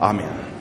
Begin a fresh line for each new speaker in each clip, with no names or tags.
Amen. The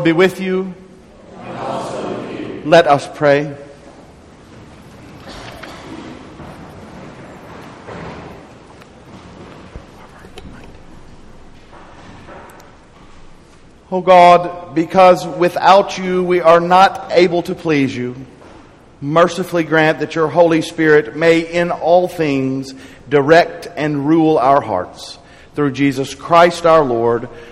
Lord be with you.
With you.
Let us pray. Oh God, because without you we are not able to please you, mercifully grant that your Holy Spirit may in all things direct and rule our hearts through Jesus Christ our Lord,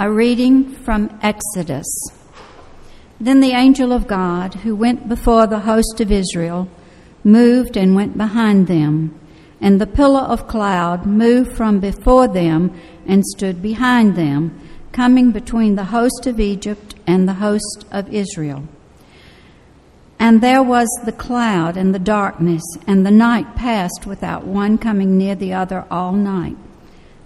A reading from Exodus. Then the angel of God, who went before the host of Israel, moved and went behind them, and the pillar of cloud moved from before them and stood behind them, coming between the host of Egypt and the host of Israel. And there was the cloud and the darkness, and the night passed without one coming near the other all night.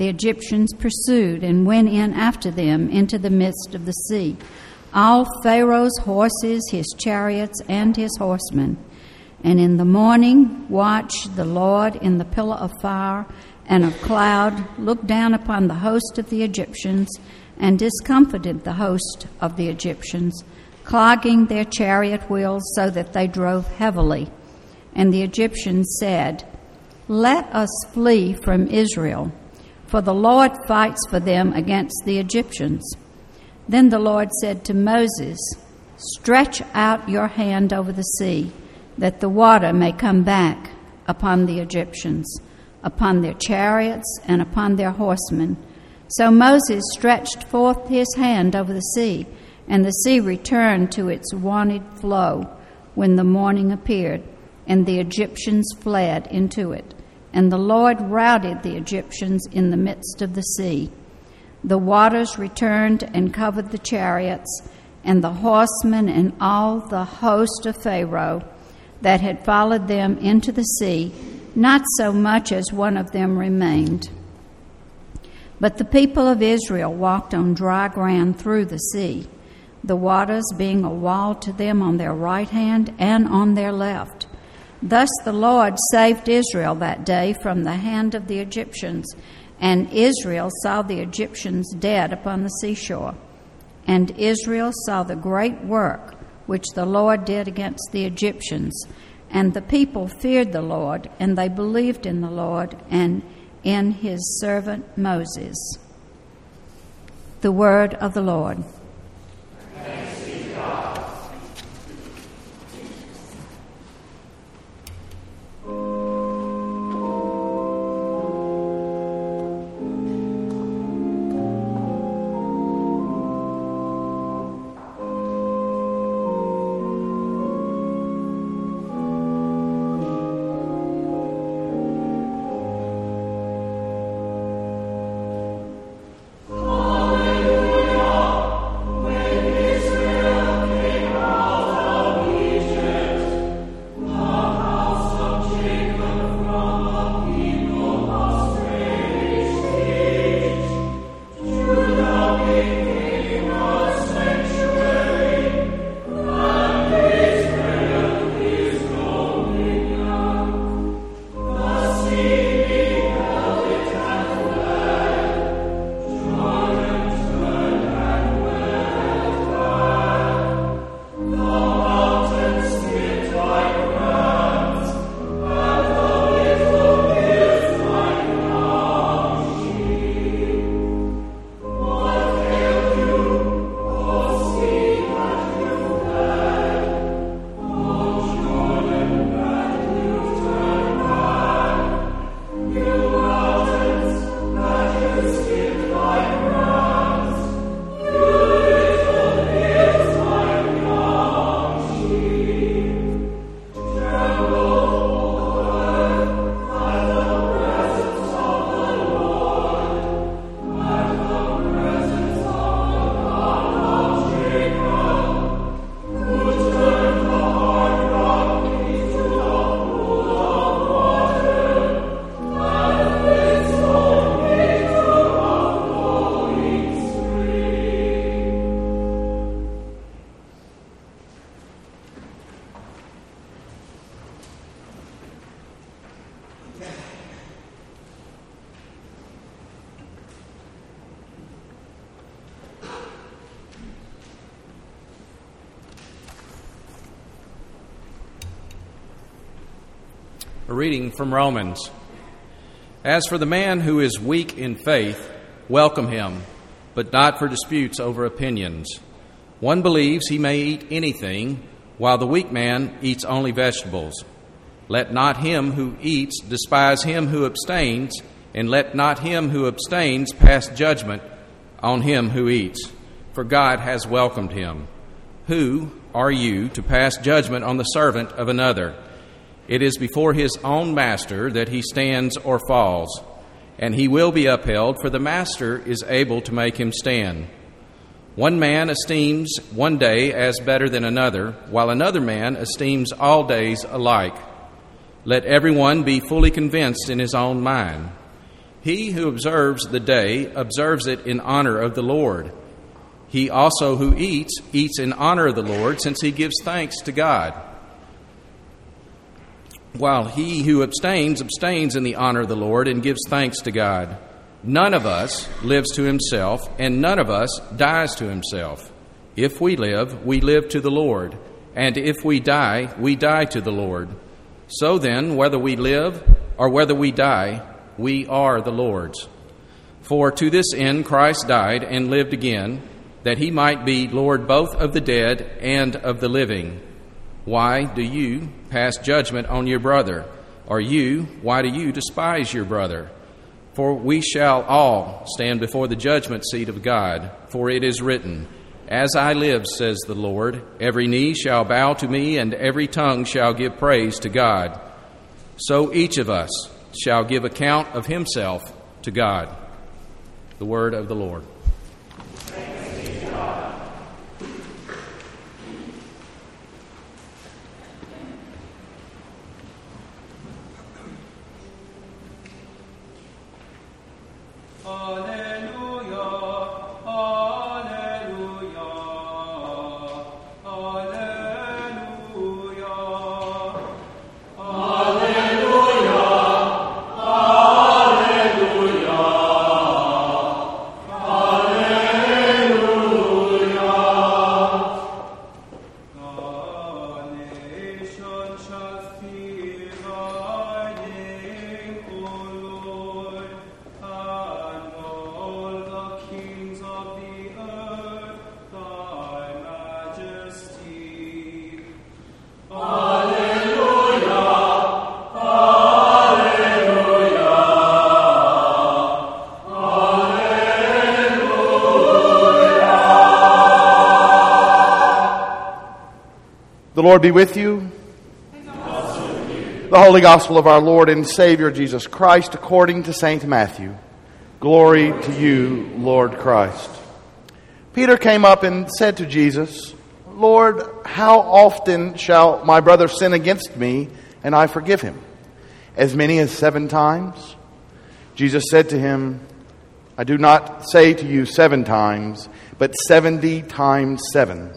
The Egyptians pursued and went in after them into the midst of the sea. All Pharaoh's horses, his chariots, and his horsemen. And in the morning watched the Lord in the pillar of fire and of cloud, looked down upon the host of the Egyptians, and discomfited the host of the Egyptians, clogging their chariot wheels so that they drove heavily. And the Egyptians said, Let us flee from Israel, for the Lord fights for them against the Egyptians. Then the Lord said to Moses, Stretch out your hand over the sea, that the water may come back upon the Egyptians, upon their chariots, and upon their horsemen. So Moses stretched forth his hand over the sea, and the sea returned to its wonted flow when the morning appeared, and the Egyptians fled into it. And the Lord routed the Egyptians in the midst of the sea. The waters returned and covered the chariots, and the horsemen and all the host of Pharaoh that had followed them into the sea, not so much as one of them remained. But the people of Israel walked on dry ground through the sea, the waters being a wall to them on their right hand and on their left. Thus the Lord saved Israel that day from the hand of the Egyptians, and Israel saw the Egyptians dead upon the seashore. And Israel saw the great work which the Lord did against the Egyptians. And the people feared the Lord, and they believed in the Lord and in his servant Moses. The word of the Lord.
Reading from Romans. As for the man who is weak in faith, welcome him, but not for disputes over opinions. One believes he may eat anything, while the weak man eats only vegetables. Let not him who eats despise him who abstains, and let not him who abstains pass judgment on him who eats, for God has welcomed him. Who are you to pass judgment on the servant of another? It is before his own master that he stands or falls, and he will be upheld, for the master is able to make him stand. One man esteems one day as better than another, while another man esteems all days alike. Let everyone be fully convinced in his own mind. He who observes the day observes it in honor of the Lord. He also who eats, eats in honor of the Lord, since he gives thanks to God while he who abstains abstains in the honor of the Lord and gives thanks to God. None of us lives to himself, and none of us dies to himself. If we live, we live to the Lord, and if we die, we die to the Lord. So then, whether we live or whether we die, we are the Lord's. For to this end Christ died and lived again, that he might be Lord both of the dead and of the living. Why do you pass judgment on your brother? Or you, why do you despise your brother? For we shall all stand before the judgment seat of God, for it is written, As I live, says the Lord, every knee shall bow to me, and every tongue shall give praise to God. So each of us shall give account of himself to God. The word of the Lord. Amen.
The Lord be with you. The Holy Gospel of our Lord and Savior Jesus Christ according to St. Matthew. Glory to you, Lord Christ. Peter came up and said to Jesus, Lord, how often shall my brother sin against me and I forgive him? As many as seven times? Jesus said to him, I do not say to you seven times, but seventy times seven.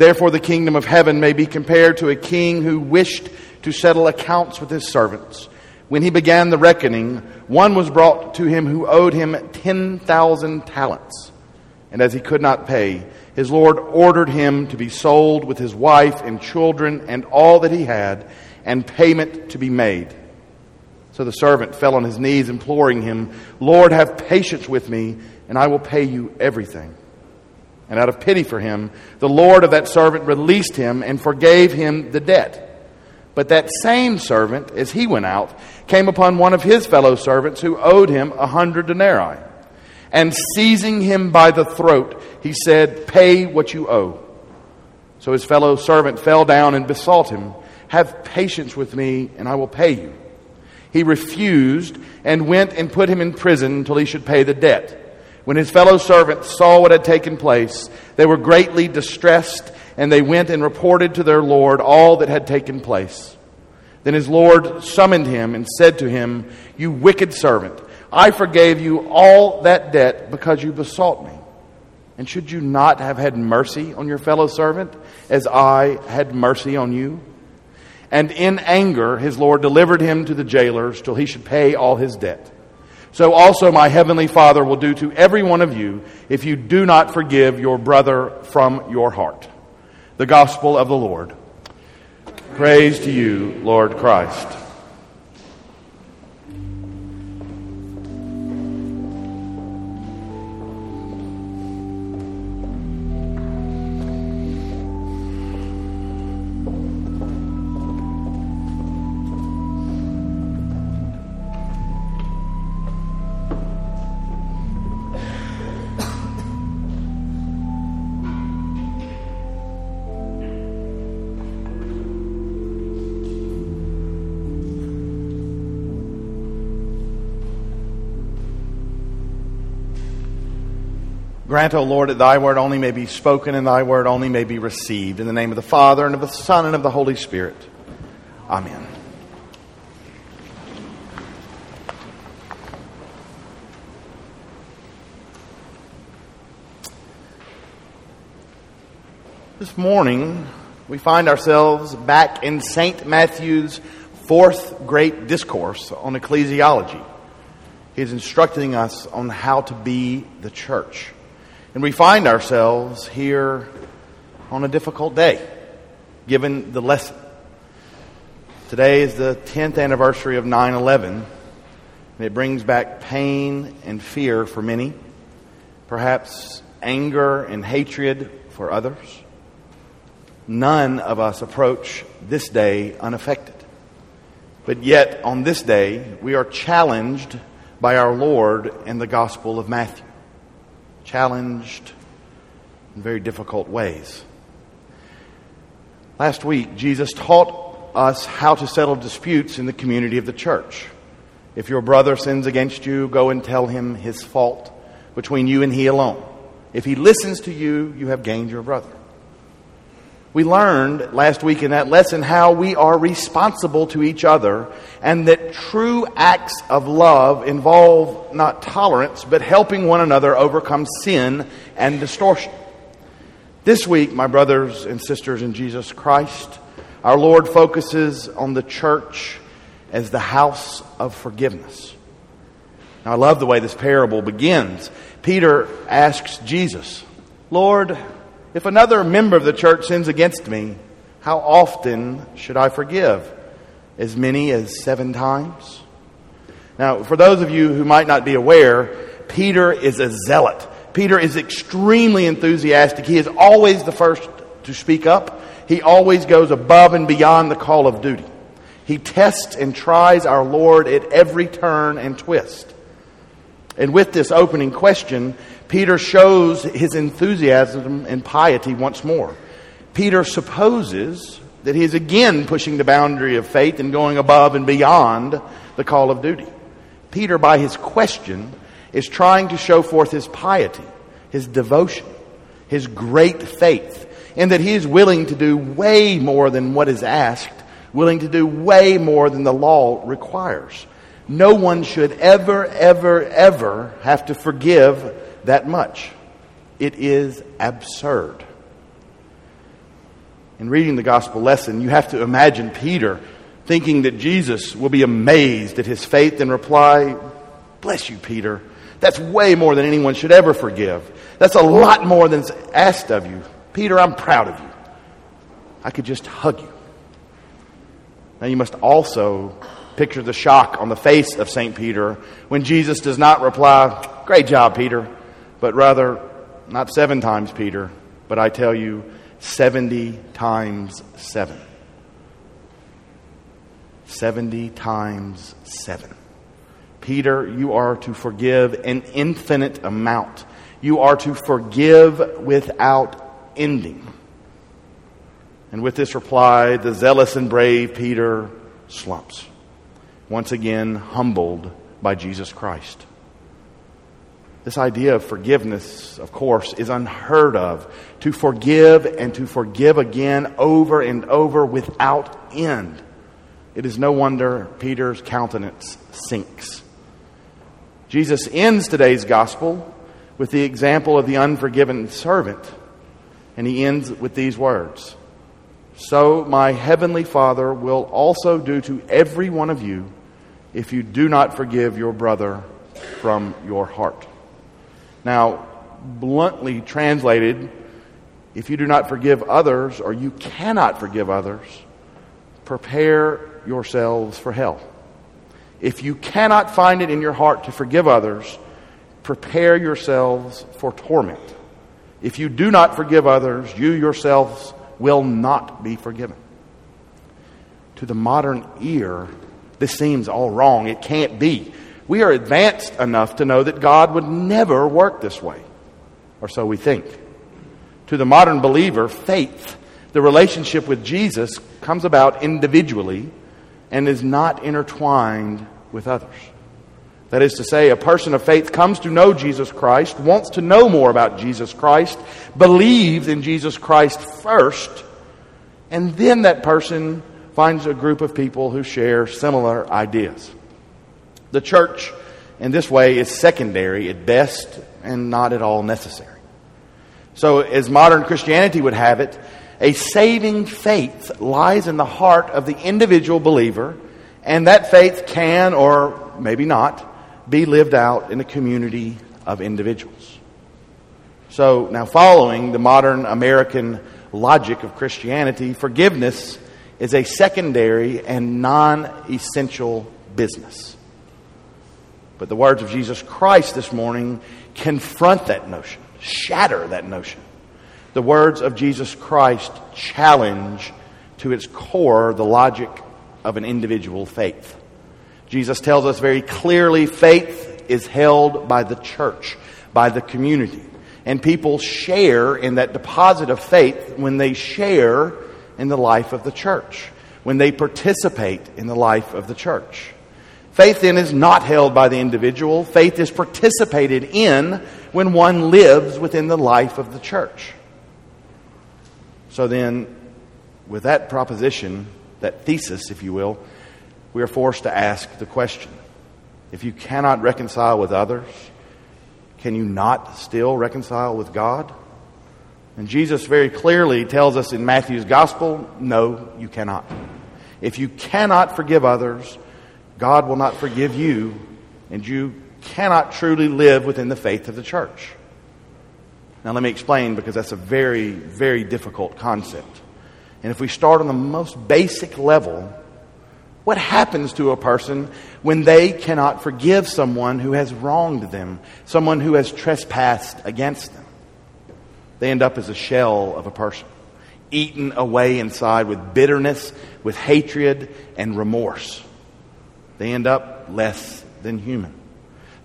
Therefore, the kingdom of heaven may be compared to a king who wished to settle accounts with his servants. When he began the reckoning, one was brought to him who owed him 10,000 talents. And as he could not pay, his Lord ordered him to be sold with his wife and children and all that he had, and payment to be made. So the servant fell on his knees, imploring him, Lord, have patience with me, and I will pay you everything. And out of pity for him, the Lord of that servant released him and forgave him the debt. But that same servant, as he went out, came upon one of his fellow servants who owed him a hundred denarii. And seizing him by the throat, he said, Pay what you owe. So his fellow servant fell down and besought him, Have patience with me, and I will pay you. He refused and went and put him in prison until he should pay the debt. When his fellow servants saw what had taken place, they were greatly distressed, and they went and reported to their Lord all that had taken place. Then his Lord summoned him and said to him, You wicked servant, I forgave you all that debt because you besought me. And should you not have had mercy on your fellow servant as I had mercy on you? And in anger, his Lord delivered him to the jailers till he should pay all his debt. So also my heavenly Father will do to every one of you if you do not forgive your brother from your heart. The gospel of the Lord. Praise to you, Lord Christ. Grant, O Lord, that thy word only may be spoken and thy word only may be received. In the name of the Father, and of the Son, and of the Holy Spirit. Amen. This morning, we find ourselves back in St. Matthew's fourth great discourse on ecclesiology. He is instructing us on how to be the church. And we find ourselves here on a difficult day, given the lesson. Today is the 10th anniversary of 9 11, and it brings back pain and fear for many, perhaps anger and hatred for others. None of us approach this day unaffected. But yet, on this day, we are challenged by our Lord in the Gospel of Matthew. Challenged in very difficult ways. Last week, Jesus taught us how to settle disputes in the community of the church. If your brother sins against you, go and tell him his fault between you and he alone. If he listens to you, you have gained your brother. We learned last week in that lesson how we are responsible to each other and that true acts of love involve not tolerance, but helping one another overcome sin and distortion. This week, my brothers and sisters in Jesus Christ, our Lord focuses on the church as the house of forgiveness. Now, I love the way this parable begins. Peter asks Jesus, Lord, if another member of the church sins against me, how often should I forgive? As many as seven times? Now, for those of you who might not be aware, Peter is a zealot. Peter is extremely enthusiastic. He is always the first to speak up. He always goes above and beyond the call of duty. He tests and tries our Lord at every turn and twist. And with this opening question, Peter shows his enthusiasm and piety once more. Peter supposes that he is again pushing the boundary of faith and going above and beyond the call of duty. Peter, by his question, is trying to show forth his piety, his devotion, his great faith, and that he is willing to do way more than what is asked, willing to do way more than the law requires. No one should ever, ever, ever have to forgive that much. It is absurd. In reading the gospel lesson, you have to imagine Peter thinking that Jesus will be amazed at his faith and reply, Bless you, Peter. That's way more than anyone should ever forgive. That's a lot more than's asked of you. Peter, I'm proud of you. I could just hug you. Now, you must also picture the shock on the face of St. Peter when Jesus does not reply, Great job, Peter, but rather, not seven times, Peter, but I tell you, 70 times seven. 70 times seven. Peter, you are to forgive an infinite amount. You are to forgive without ending. And with this reply, the zealous and brave Peter slumps, once again humbled by Jesus Christ. This idea of forgiveness, of course, is unheard of. To forgive and to forgive again over and over without end. It is no wonder Peter's countenance sinks. Jesus ends today's gospel with the example of the unforgiven servant, and he ends with these words So my heavenly Father will also do to every one of you if you do not forgive your brother from your heart. Now, bluntly translated, if you do not forgive others or you cannot forgive others, prepare yourselves for hell. If you cannot find it in your heart to forgive others, prepare yourselves for torment. If you do not forgive others, you yourselves will not be forgiven. To the modern ear, this seems all wrong. It can't be. We are advanced enough to know that God would never work this way, or so we think. To the modern believer, faith, the relationship with Jesus, comes about individually and is not intertwined with others. That is to say, a person of faith comes to know Jesus Christ, wants to know more about Jesus Christ, believes in Jesus Christ first, and then that person finds a group of people who share similar ideas. The church, in this way, is secondary at best and not at all necessary. So, as modern Christianity would have it, a saving faith lies in the heart of the individual believer, and that faith can, or maybe not, be lived out in a community of individuals. So, now following the modern American logic of Christianity, forgiveness is a secondary and non essential business. But the words of Jesus Christ this morning confront that notion, shatter that notion. The words of Jesus Christ challenge to its core the logic of an individual faith. Jesus tells us very clearly faith is held by the church, by the community. And people share in that deposit of faith when they share in the life of the church, when they participate in the life of the church. Faith then is not held by the individual. Faith is participated in when one lives within the life of the church. So then, with that proposition, that thesis, if you will, we are forced to ask the question if you cannot reconcile with others, can you not still reconcile with God? And Jesus very clearly tells us in Matthew's gospel no, you cannot. If you cannot forgive others, God will not forgive you, and you cannot truly live within the faith of the church. Now, let me explain because that's a very, very difficult concept. And if we start on the most basic level, what happens to a person when they cannot forgive someone who has wronged them, someone who has trespassed against them? They end up as a shell of a person, eaten away inside with bitterness, with hatred, and remorse. They end up less than human.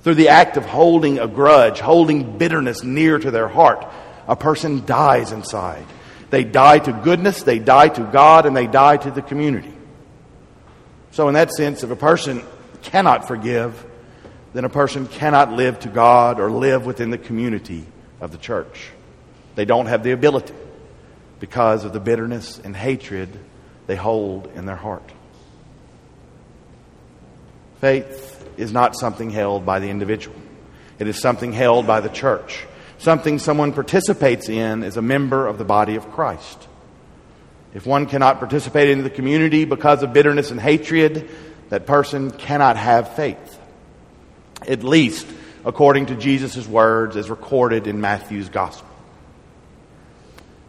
Through the act of holding a grudge, holding bitterness near to their heart, a person dies inside. They die to goodness, they die to God, and they die to the community. So, in that sense, if a person cannot forgive, then a person cannot live to God or live within the community of the church. They don't have the ability because of the bitterness and hatred they hold in their heart. Faith is not something held by the individual. It is something held by the church, something someone participates in as a member of the body of Christ. If one cannot participate in the community because of bitterness and hatred, that person cannot have faith. At least according to Jesus' words as recorded in Matthew's gospel.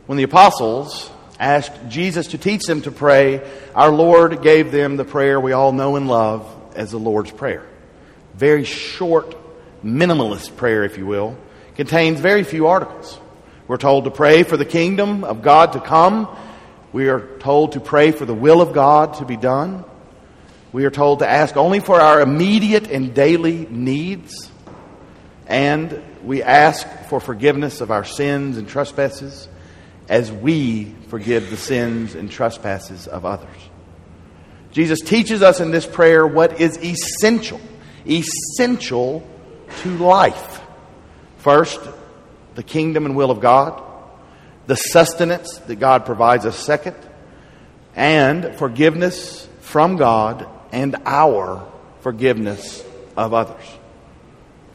When the apostles asked Jesus to teach them to pray, our Lord gave them the prayer we all know and love as the Lord's Prayer very short, minimalist prayer, if you will, contains very few articles. We're told to pray for the kingdom of God to come. We are told to pray for the will of God to be done. We are told to ask only for our immediate and daily needs. And we ask for forgiveness of our sins and trespasses as we forgive the sins and trespasses of others. Jesus teaches us in this prayer what is essential essential to life. First, the kingdom and will of God, the sustenance that God provides us, second, and forgiveness from God and our forgiveness of others.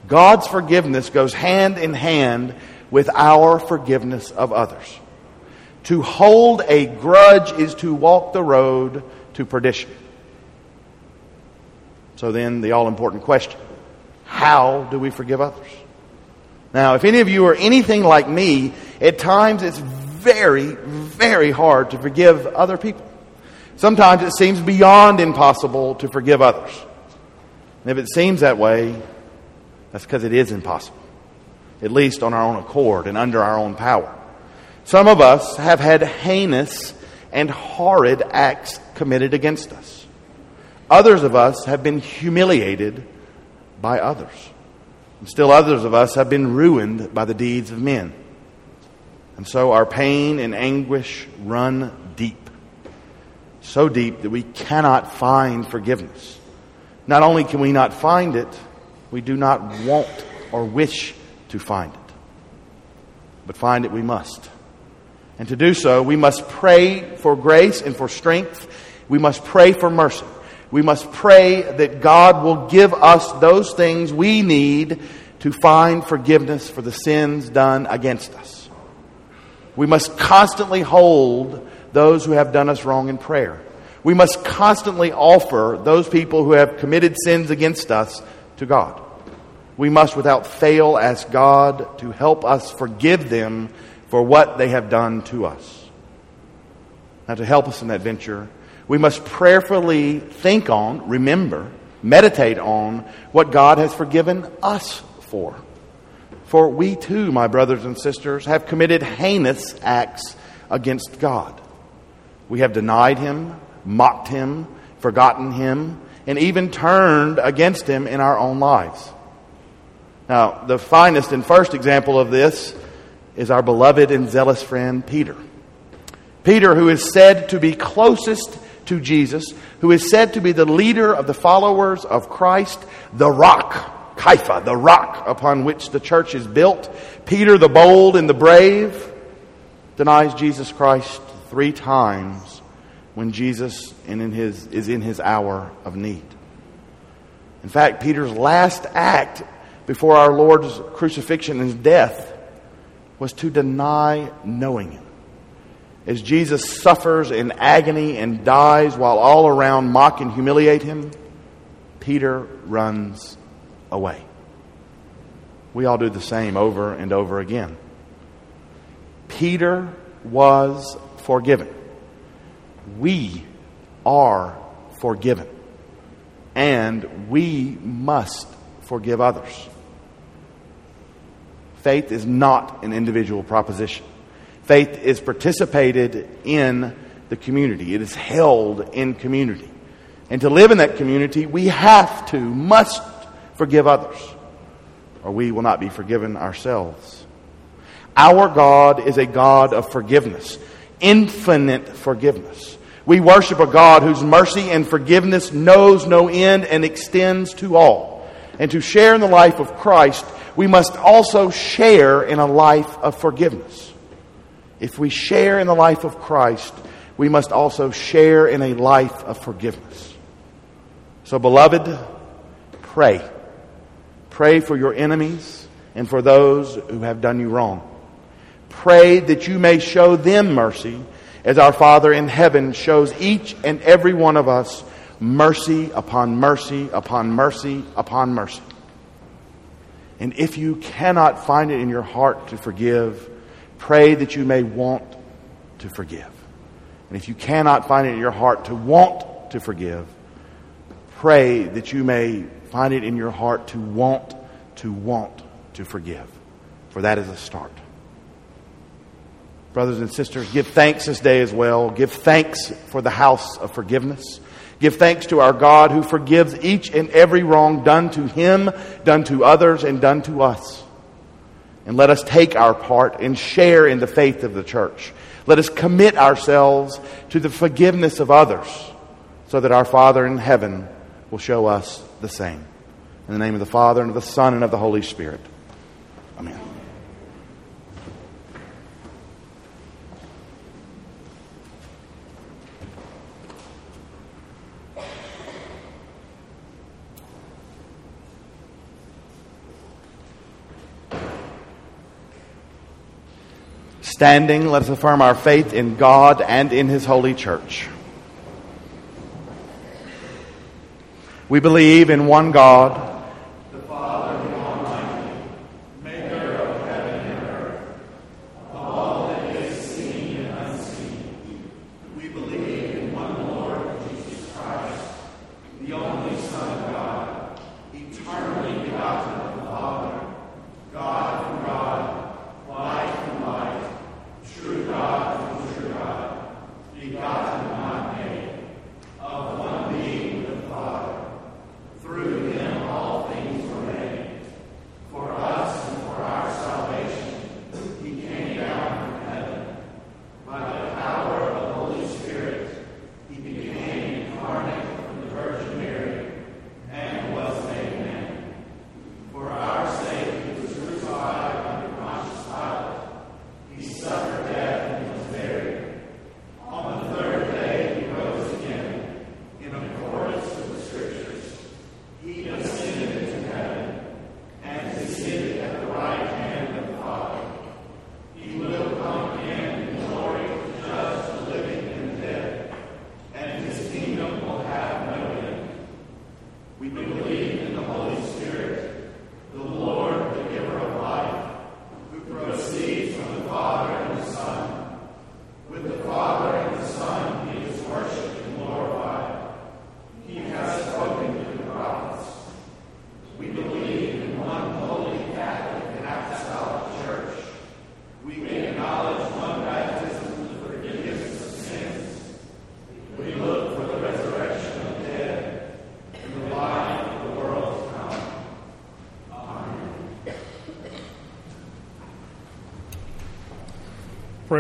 God's forgiveness goes hand in hand with our forgiveness of others. To hold a grudge is to walk the road to perdition. So then, the all important question how do we forgive others? Now, if any of you are anything like me, at times it's very, very hard to forgive other people. Sometimes it seems beyond impossible to forgive others. And if it seems that way, that's because it is impossible, at least on our own accord and under our own power. Some of us have had heinous and horrid acts committed against us. Others of us have been humiliated by others. And still others of us have been ruined by the deeds of men. And so our pain and anguish run deep. So deep that we cannot find forgiveness. Not only can we not find it, we do not want or wish to find it. But find it we must. And to do so, we must pray for grace and for strength. We must pray for mercy. We must pray that God will give us those things we need to find forgiveness for the sins done against us. We must constantly hold those who have done us wrong in prayer. We must constantly offer those people who have committed sins against us to God. We must without fail ask God to help us forgive them for what they have done to us. Now, to help us in that venture, we must prayerfully think on, remember, meditate on what God has forgiven us for. For we too, my brothers and sisters, have committed heinous acts against God. We have denied Him, mocked Him, forgotten Him, and even turned against Him in our own lives. Now, the finest and first example of this is our beloved and zealous friend Peter. Peter, who is said to be closest to Jesus, who is said to be the leader of the followers of Christ, the rock, Kepha, the rock upon which the church is built. Peter, the bold and the brave, denies Jesus Christ three times when Jesus in his, is in his hour of need. In fact, Peter's last act before our Lord's crucifixion and death was to deny knowing him. As Jesus suffers in agony and dies while all around mock and humiliate him, Peter runs away. We all do the same over and over again. Peter was forgiven. We are forgiven. And we must forgive others. Faith is not an individual proposition. Faith is participated in the community, it is held in community. And to live in that community, we have to, must forgive others, or we will not be forgiven ourselves. Our God is a God of forgiveness, infinite forgiveness. We worship a God whose mercy and forgiveness knows no end and extends to all. And to share in the life of Christ, we must also share in a life of forgiveness. If we share in the life of Christ, we must also share in a life of forgiveness. So, beloved, pray. Pray for your enemies and for those who have done you wrong. Pray that you may show them mercy as our Father in heaven shows each and every one of us mercy upon mercy upon mercy upon mercy. And if you cannot find it in your heart to forgive, pray that you may want to forgive. And if you cannot find it in your heart to want to forgive, pray that you may find it in your heart to want to want to forgive. For that is a start. Brothers and sisters, give thanks this day as well. Give thanks for the house of forgiveness. Give thanks to our God who forgives each and every wrong done to him, done to others, and done to us. And let us take our part and share in the faith of the church. Let us commit ourselves to the forgiveness of others so that our Father in heaven will show us the same. In the name of the Father, and of the Son, and of the Holy Spirit. Standing, let us affirm our faith in God and in His holy church. We believe in one God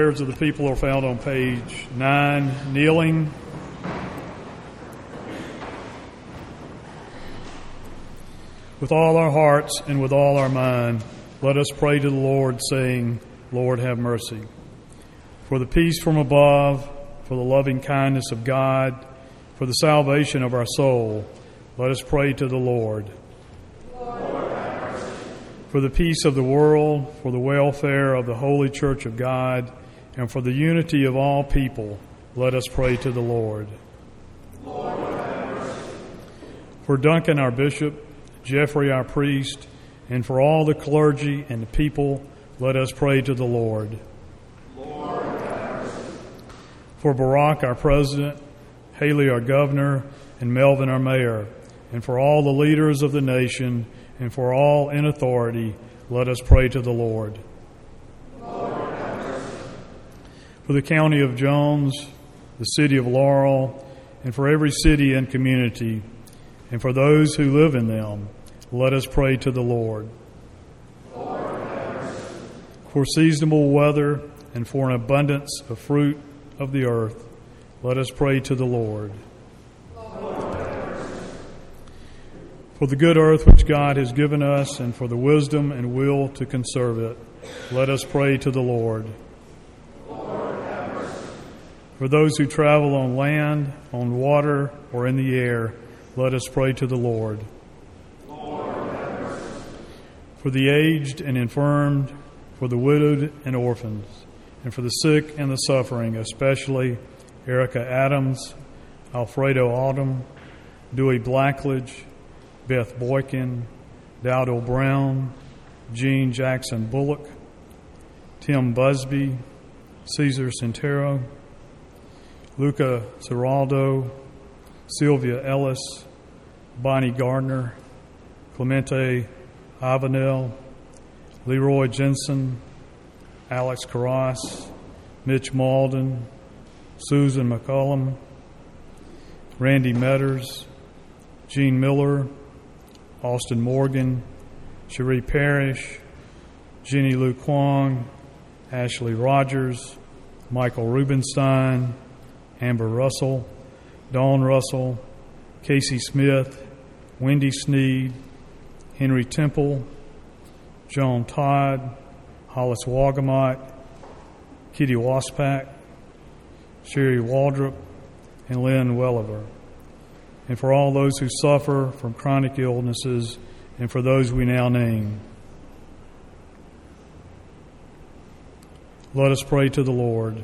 prayers of the people are found on page 9, kneeling. With all our hearts and with all our mind, let us pray to the Lord, saying, Lord, have mercy. For the peace from above, for the loving kindness of God, for the salvation of our soul, let us pray to the Lord. for the peace of the world, for the welfare of the holy church of God, and for the unity of all people, let us pray to the Lord. for Duncan, our bishop, Jeffrey, our priest, and for all the clergy and the people, let us pray to the Lord. For Barack, our president, Haley, our governor, and Melvin, our mayor, and for all the leaders of the nation, and for all in authority, let us pray to the Lord. For the county of Jones, the city of Laurel, and for every city and community, and for those who live in them, let us pray to the Lord. For seasonable weather and for an abundance of fruit of the earth, let us pray to the Lord. For the good earth which God has given us and for the wisdom and will to conserve it, let us pray to the Lord. For those who travel on land, on water, or in the air, let us pray to the Lord. For the aged and infirmed, for the widowed and orphans, and for the sick and the suffering, especially Erica Adams, Alfredo Autumn, Dewey Blackledge, Beth Boykin, Dowdell Brown, Jean Jackson Bullock, Tim Busby, Caesar Centero, Luca Ciraldo, Sylvia Ellis, Bonnie Gardner, Clemente Avenel, Leroy Jensen, Alex Carras, Mitch Malden, Susan McCullum, Randy Metters, Gene Miller, Austin Morgan, Cherie Parrish, Jenny Lu Kwong, Ashley Rogers, Michael Rubenstein, Amber Russell, Dawn Russell, Casey Smith, Wendy Sneed, Henry Temple, John Todd, Hollis Wagamot, Kitty Waspak, Sherry Waldrop, and Lynn Welliver. And for all those who suffer from chronic illnesses, and for those we now name. Let us pray to the Lord.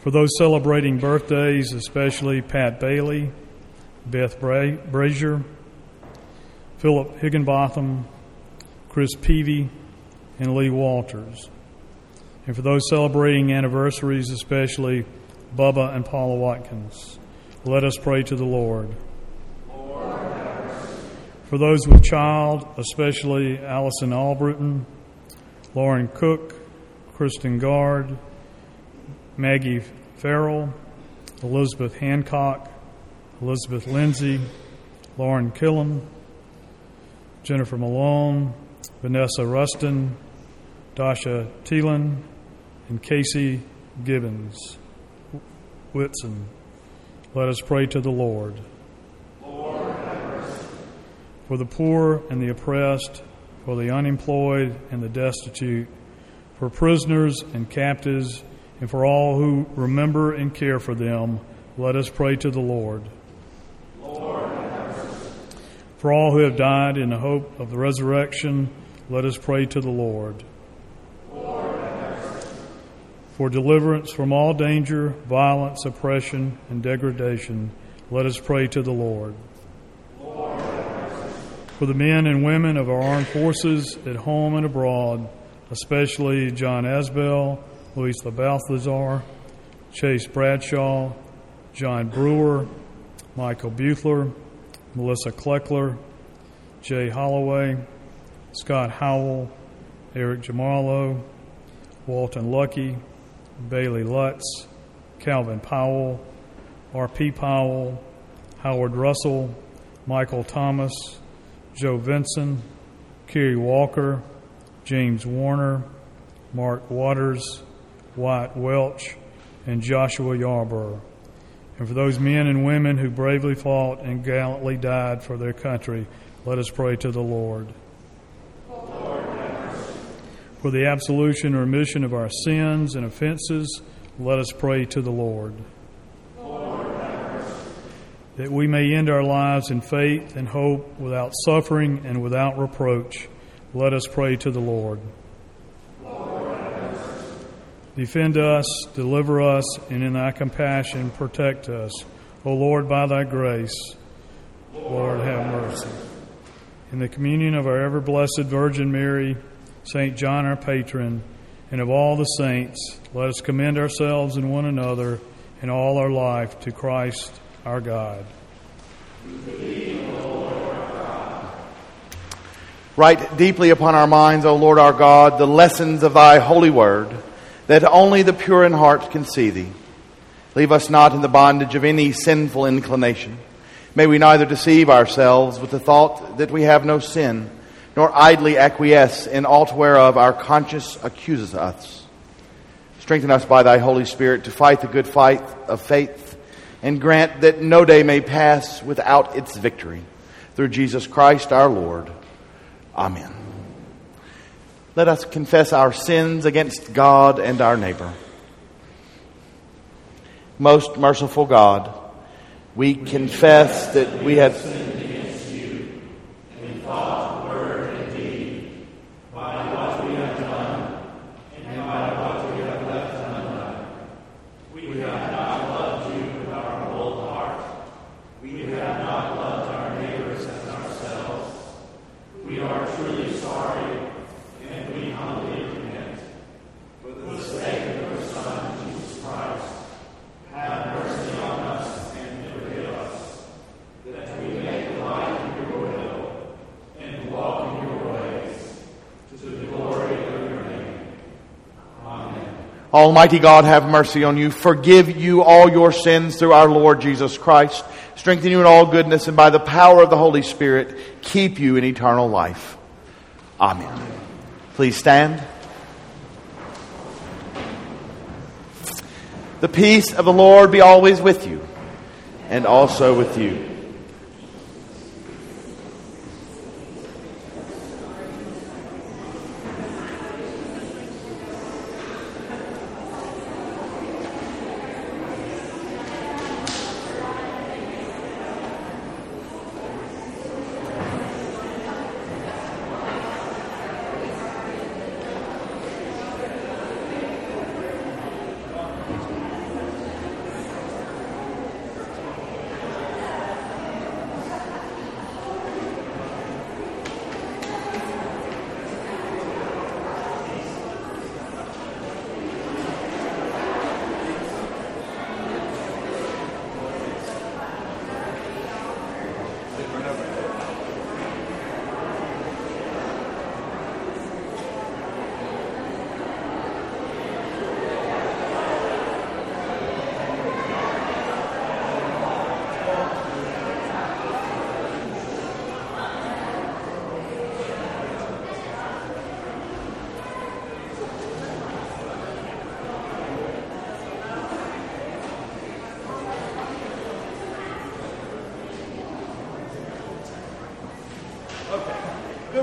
For those celebrating birthdays, especially Pat Bailey, Beth Bra- Brazier, Philip Higginbotham, Chris Peavy, and Lee Walters. And for those celebrating anniversaries, especially Bubba and Paula Watkins, let us pray to the Lord. For those with child, especially Allison Albritton, Lauren Cook, Kristen Gard, Maggie Farrell, Elizabeth Hancock, Elizabeth Lindsay, Lauren Killam, Jennifer Malone, Vanessa Rustin, Dasha Thielen, and Casey Gibbons Whitson. Let us pray to the Lord. For the poor and the oppressed, for the unemployed and the destitute, for prisoners and captives, and for all who remember and care for them, let us pray to the Lord. For all who have died in the hope of the resurrection, let us pray to the Lord. For deliverance from all danger, violence, oppression, and degradation, let us pray to the Lord. For the men and women of our armed forces at home and abroad, especially John Asbell, Luis LaBalthazar, Chase Bradshaw, John Brewer, Michael Buthler, Melissa Kleckler, Jay Holloway, Scott Howell, Eric Jamarlo, Walton Lucky, Bailey Lutz, Calvin Powell, R.P. Powell, Howard Russell, Michael Thomas, Joe Vinson, Kerry Walker, James Warner, Mark Waters, Wyatt Welch, and Joshua Yarborough. And for those men and women who bravely fought and gallantly died for their country, let us pray to the Lord. for the absolution or remission of our sins and offenses, let us pray to the Lord. that we may end our lives in faith and hope without suffering and without reproach, let us pray to the Lord. Defend us, deliver us, and in thy compassion protect us. O Lord, by thy grace, Lord, have mercy. In the communion of our ever blessed Virgin Mary, St. John, our patron, and of all the saints, let us commend ourselves and one another in all our life to Christ our God.
Write deeply upon our minds, O Lord our God, the lessons of thy holy word, that only the pure in heart can see thee. Leave us not in the bondage of any sinful inclination. May we neither deceive ourselves with the thought that we have no sin, nor idly acquiesce in aught whereof our conscience accuses us. Strengthen us by thy Holy Spirit to fight the good fight of faith, and grant that no day may pass without its victory. Through Jesus Christ our Lord. Amen. Let us confess our sins against God and our neighbor. Most merciful God, we confess that we have sinned Almighty God, have mercy on you, forgive you all your sins through our Lord Jesus Christ, strengthen you in all goodness, and by the power of the Holy Spirit, keep you in eternal life. Amen. Please stand. The peace of the Lord be always with you, and also with you.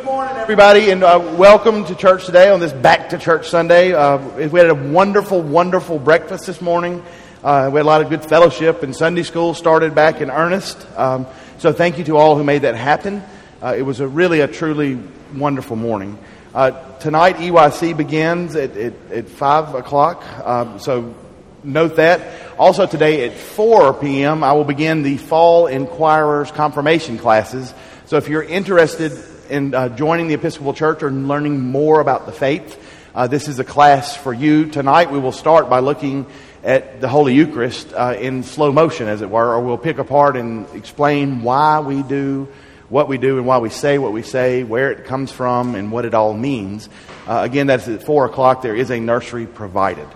Good morning, everybody, and uh, welcome to church today on this Back to Church Sunday. Uh, we had a wonderful, wonderful breakfast this morning. Uh, we had a lot of good fellowship, and Sunday school started back in earnest. Um, so, thank you to all who made that happen. Uh, it was a really, a truly wonderful morning. Uh, tonight, EYC begins at, at, at 5 o'clock, um, so note that. Also, today at 4 p.m., I will begin the Fall Inquirers confirmation classes. So, if you're interested in uh, joining the Episcopal Church or learning more about the faith, uh, this is a class for you. Tonight we will start by looking at the Holy Eucharist uh, in slow motion, as it were, or we'll pick apart and explain why we do what we do and why we say what we say, where it comes from, and what it all means. Uh, again, that's at 4 o'clock. There is a nursery provided.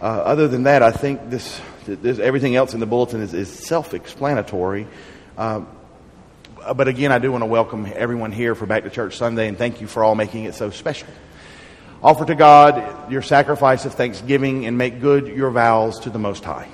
Uh, other than that, I think this, this, everything else in the bulletin is, is self explanatory. Uh, Uh, but again, I do want to welcome everyone here for Back to Church Sunday and thank you for all making it so special. Offer to God your sacrifice of thanksgiving and make good your vows to the Most High.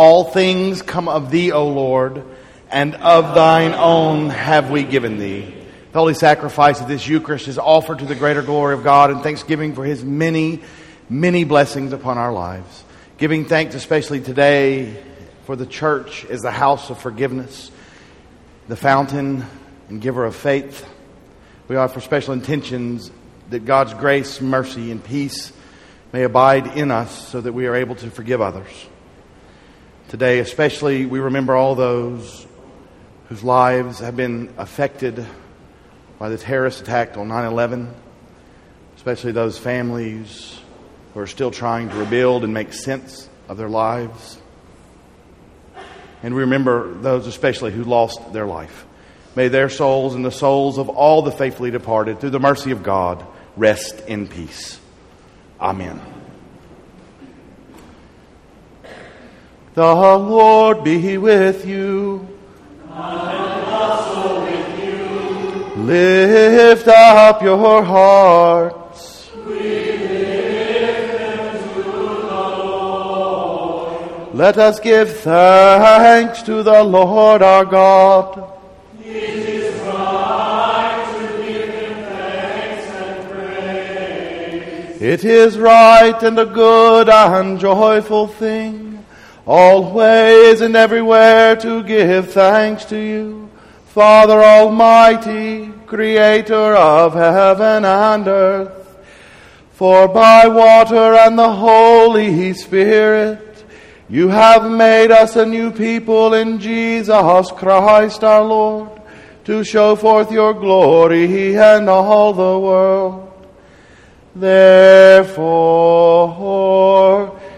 All things come of thee, O Lord, and of thine own have we given thee. The holy sacrifice of this Eucharist is offered to the greater glory of God and thanksgiving for his many, many blessings upon our lives. Giving thanks especially today for the church as the house of forgiveness, the fountain and giver of faith. We offer special intentions that God's grace, mercy, and peace may abide in us so that we are able to forgive others. Today, especially, we remember all those whose lives have been affected by the terrorist attack on 9 11, especially those families who are still trying to rebuild and make sense of their lives. And we remember those especially who lost their life. May their souls and the souls of all the faithfully departed, through the mercy of God, rest in peace. Amen. The Lord be with you.
And also with you.
Lift up your hearts. We lift them to the Lord. Let us give thanks to the Lord our God. It is right to give him thanks and praise. It is right and a good and joyful thing, always and everywhere to give thanks to you, Father Almighty, Creator of heaven and earth. For by water and the Holy Spirit, you have made us a new people in Jesus Christ our Lord, to show forth your glory and all the world. Therefore,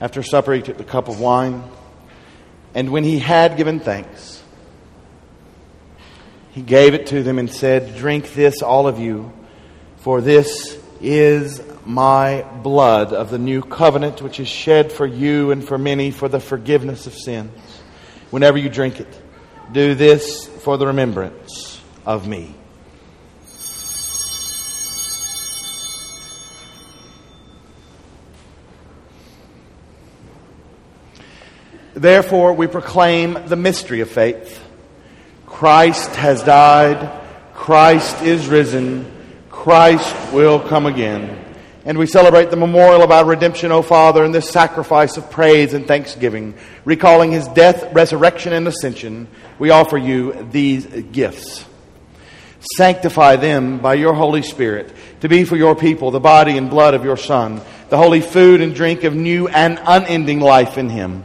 After supper, he took the cup of wine, and when he had given thanks, he gave it to them and said, Drink this, all of you, for this is my blood of the new covenant, which is shed for you and for many for the forgiveness of sins. Whenever you drink it, do this for the remembrance of me. Therefore, we proclaim the mystery of faith. Christ has died. Christ is risen. Christ will come again. And we celebrate the memorial of our redemption, O Father, in this sacrifice of praise and thanksgiving. Recalling his death, resurrection, and ascension, we offer you these gifts. Sanctify them by your Holy Spirit to be for your people the body and blood of your Son, the holy food and drink of new and unending life in him.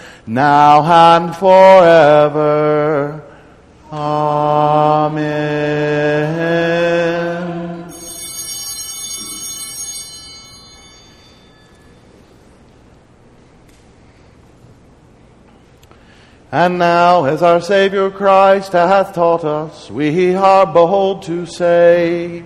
now and forever. Amen. And now, as our Savior Christ hath taught us, we are bold to say,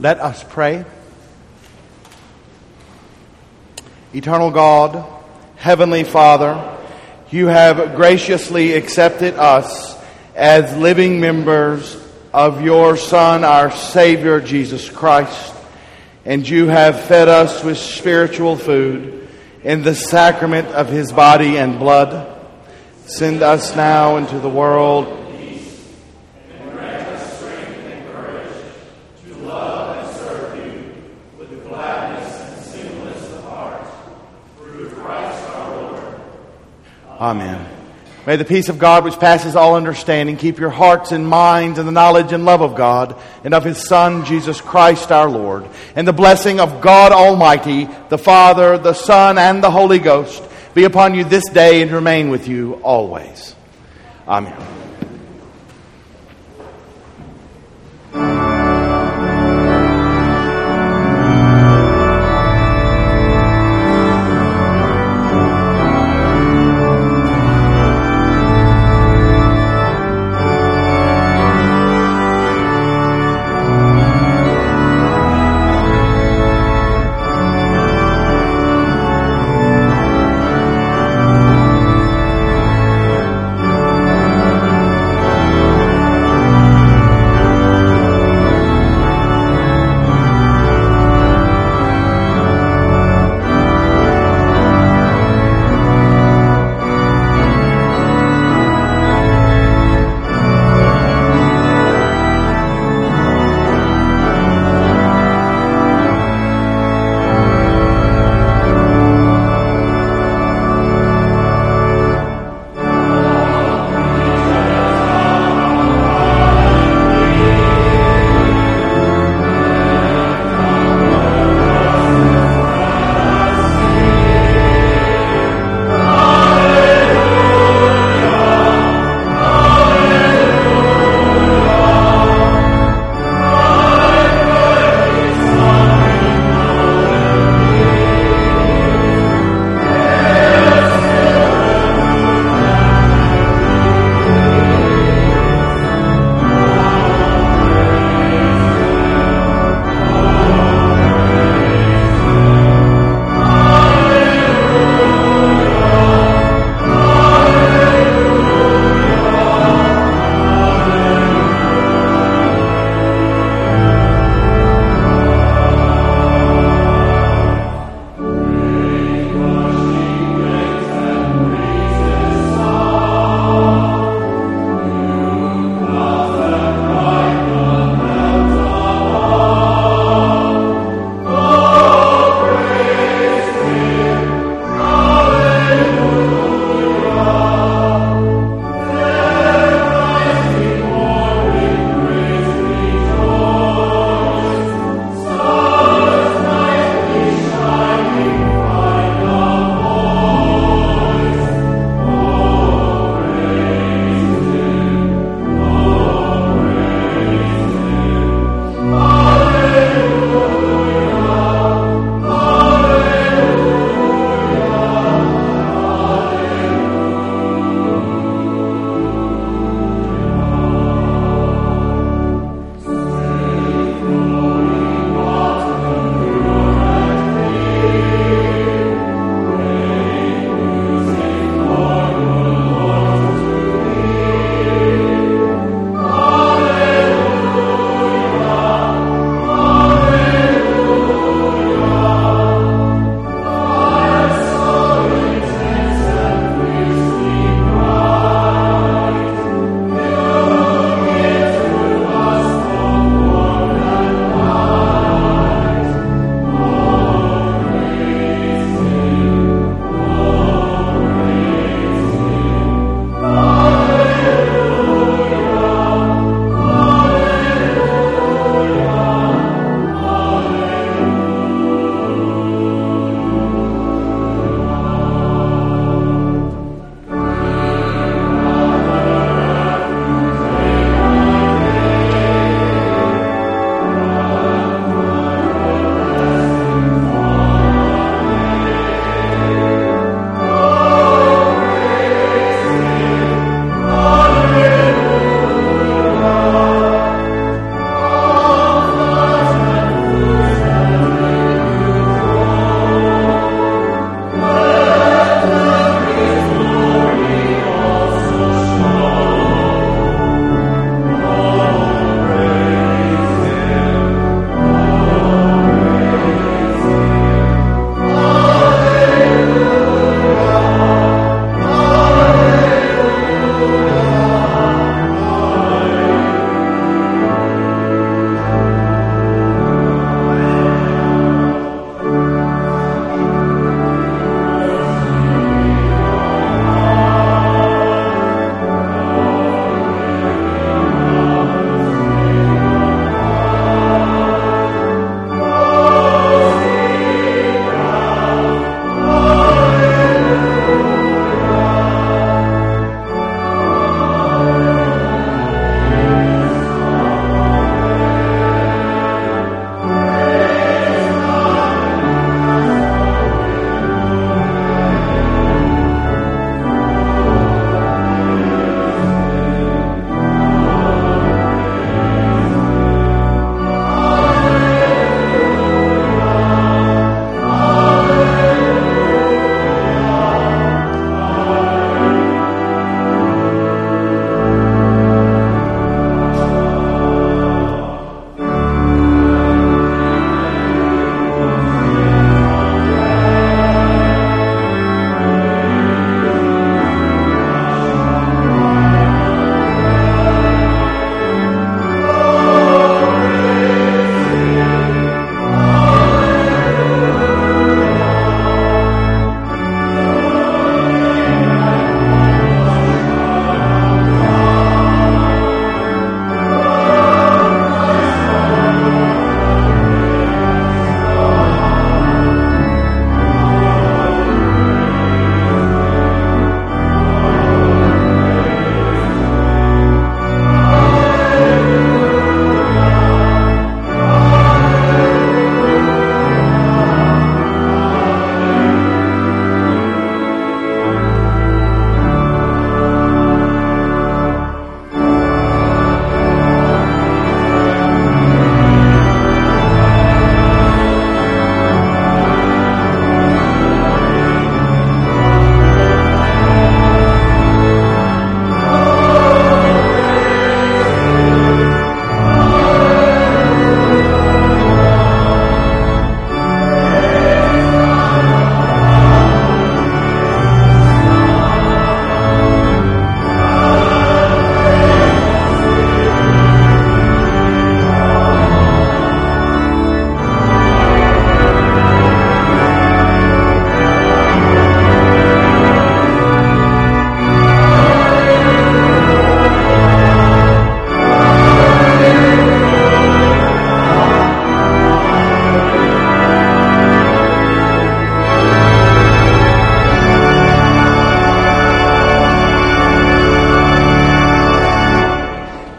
Let us pray. Eternal God, Heavenly Father, you have graciously accepted us as living members of your Son, our Savior, Jesus Christ, and you have fed us with spiritual food in the sacrament of his body and blood. Send us now into the world Amen. May the peace of God, which passes all understanding, keep your hearts and minds in the knowledge and love of God and of His Son, Jesus Christ our Lord. And the blessing of God Almighty, the Father, the Son, and the Holy Ghost be upon you this day and remain with you always. Amen.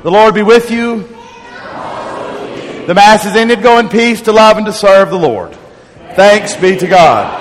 The Lord be with you. The Mass is ended. Go in peace to love and to serve the Lord. Thanks be to God.